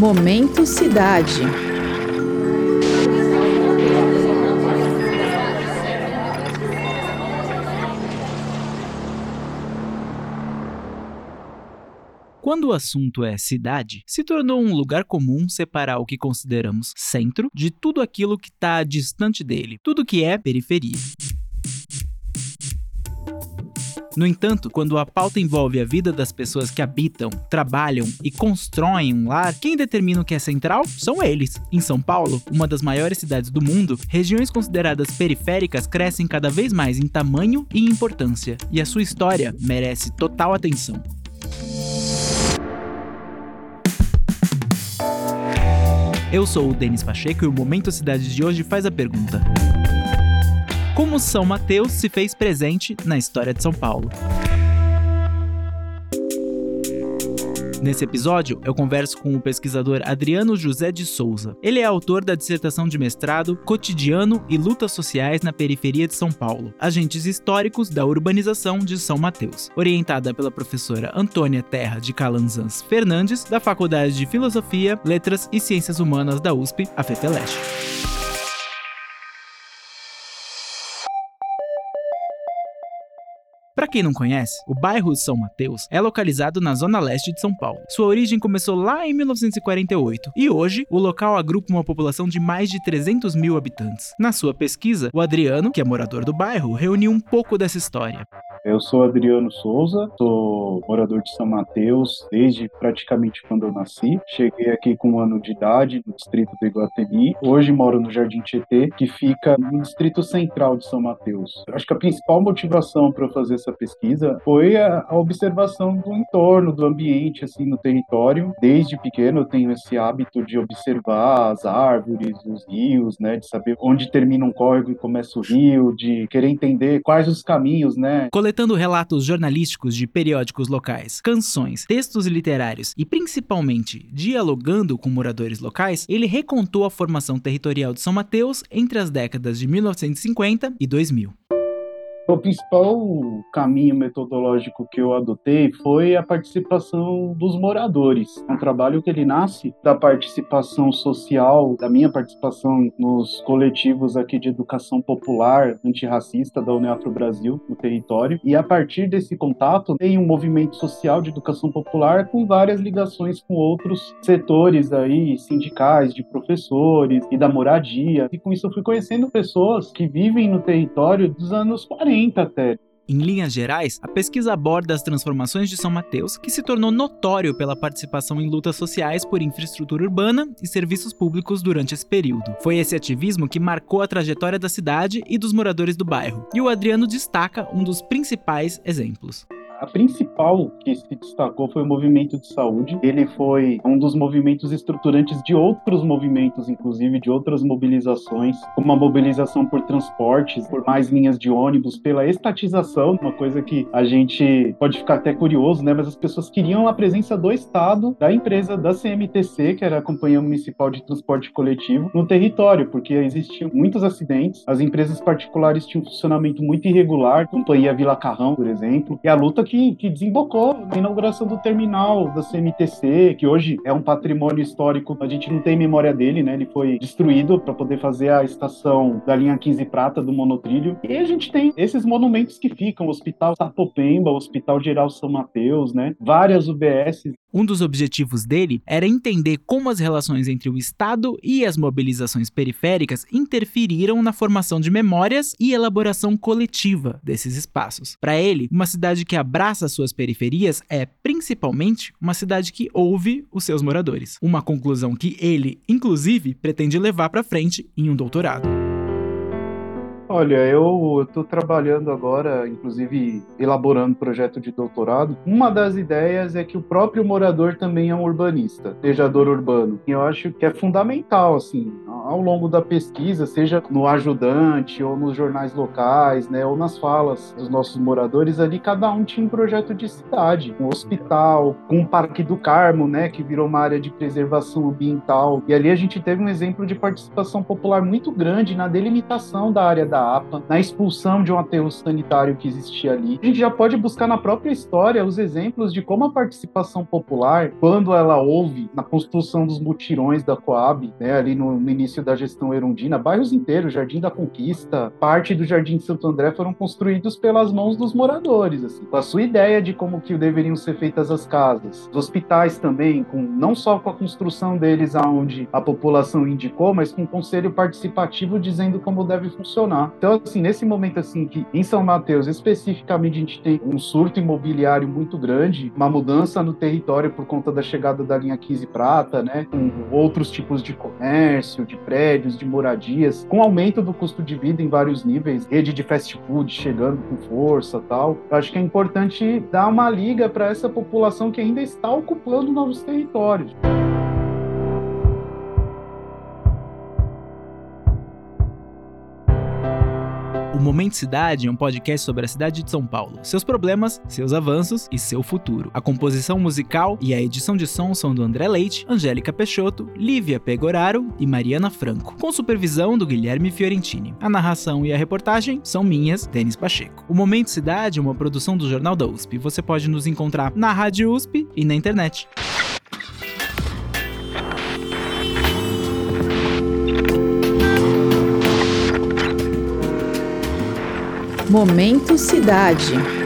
Momento Cidade. Quando o assunto é cidade, se tornou um lugar comum separar o que consideramos centro de tudo aquilo que está distante dele, tudo que é periferia. No entanto, quando a pauta envolve a vida das pessoas que habitam, trabalham e constroem um lar, quem determina o que é central são eles. Em São Paulo, uma das maiores cidades do mundo, regiões consideradas periféricas crescem cada vez mais em tamanho e importância, e a sua história merece total atenção. Eu sou o Denis Pacheco e o Momento Cidade de hoje faz a pergunta: Como São Mateus se fez presente na história de São Paulo? Nesse episódio, eu converso com o pesquisador Adriano José de Souza. Ele é autor da dissertação de mestrado Cotidiano e Lutas Sociais na Periferia de São Paulo, Agentes Históricos da Urbanização de São Mateus, orientada pela professora Antônia Terra de Calanzans Fernandes, da Faculdade de Filosofia, Letras e Ciências Humanas da USP, a FETELESTE. Para quem não conhece, o bairro São Mateus é localizado na zona leste de São Paulo. Sua origem começou lá em 1948 e hoje o local agrupa uma população de mais de 300 mil habitantes. Na sua pesquisa, o Adriano, que é morador do bairro, reuniu um pouco dessa história. Eu sou Adriano Souza, sou morador de São Mateus desde praticamente quando eu nasci. Cheguei aqui com um ano de idade no distrito do Iguatemi. Hoje moro no Jardim Tietê, que fica no distrito central de São Mateus. Acho que a principal motivação para eu fazer essa pesquisa foi a, observação do entorno, do ambiente assim no território. Desde pequeno eu tenho esse hábito de observar as árvores, os rios, né, de saber onde termina um córrego e começa o rio, de querer entender quais os caminhos, né? Coletando relatos jornalísticos de periódicos locais, canções, textos literários e principalmente dialogando com moradores locais, ele recontou a formação territorial de São Mateus entre as décadas de 1950 e 2000. O principal caminho metodológico que eu adotei foi a participação dos moradores. É um trabalho que ele nasce da participação social, da minha participação nos coletivos aqui de educação popular antirracista da União Afro Brasil no território. E a partir desse contato, tem um movimento social de educação popular com várias ligações com outros setores aí, sindicais, de professores e da moradia. E com isso eu fui conhecendo pessoas que vivem no território dos anos 40 Em linhas gerais, a pesquisa aborda as transformações de São Mateus, que se tornou notório pela participação em lutas sociais por infraestrutura urbana e serviços públicos durante esse período. Foi esse ativismo que marcou a trajetória da cidade e dos moradores do bairro, e o Adriano destaca um dos principais exemplos. A principal que se destacou foi o movimento de saúde. Ele foi um dos movimentos estruturantes de outros movimentos, inclusive de outras mobilizações, como a mobilização por transportes, por mais linhas de ônibus, pela estatização, uma coisa que a gente pode ficar até curioso, né? Mas as pessoas queriam a presença do Estado, da empresa da CMTC, que era a Companhia Municipal de Transporte Coletivo, no território, porque existiam muitos acidentes, as empresas particulares tinham um funcionamento muito irregular, Companhia Vila Carrão, por exemplo, e a luta que, que desembocou na inauguração do terminal da CMTC, que hoje é um patrimônio histórico, a gente não tem memória dele, né? Ele foi destruído para poder fazer a estação da linha 15 Prata do monotrilho. E a gente tem esses monumentos que ficam, Hospital Sapopemba, Hospital Geral São Mateus, né? Várias UBS. Um dos objetivos dele era entender como as relações entre o Estado e as mobilizações periféricas interferiram na formação de memórias e elaboração coletiva desses espaços. Para ele, uma cidade que abraça abraça suas periferias é, principalmente, uma cidade que ouve os seus moradores. Uma conclusão que ele, inclusive, pretende levar para frente em um doutorado. Olha, eu estou trabalhando agora, inclusive elaborando projeto de doutorado. Uma das ideias é que o próprio morador também é um urbanista, planejador urbano. E eu acho que é fundamental, assim, ao longo da pesquisa, seja no ajudante ou nos jornais locais, né, ou nas falas dos nossos moradores ali, cada um tinha um projeto de cidade, um hospital, com um Parque do Carmo, né, que virou uma área de preservação ambiental. E ali a gente teve um exemplo de participação popular muito grande na delimitação da área da na expulsão de um aterro sanitário que existia ali. A gente já pode buscar na própria história os exemplos de como a participação popular, quando ela houve na construção dos mutirões da Coab, né, ali no, no início da gestão erundina, bairros inteiros, Jardim da Conquista, parte do Jardim de Santo André foram construídos pelas mãos dos moradores, assim, com a sua ideia de como que deveriam ser feitas as casas. Os hospitais também, com não só com a construção deles aonde a população indicou, mas com um conselho participativo dizendo como deve funcionar. Então, assim, nesse momento assim que em São Mateus especificamente a gente tem um surto imobiliário muito grande, uma mudança no território por conta da chegada da linha 15 prata, né, com outros tipos de comércio, de prédios, de moradias, com aumento do custo de vida em vários níveis, rede de fast food chegando com força, tal. Eu acho que é importante dar uma liga para essa população que ainda está ocupando novos territórios. O Momento Cidade é um podcast sobre a cidade de São Paulo, seus problemas, seus avanços e seu futuro. A composição musical e a edição de som são do André Leite, Angélica Peixoto, Lívia Pegoraro e Mariana Franco, com supervisão do Guilherme Fiorentini. A narração e a reportagem são minhas, Denis Pacheco. O Momento Cidade é uma produção do Jornal da USP. Você pode nos encontrar na Rádio USP e na internet. Momento Cidade.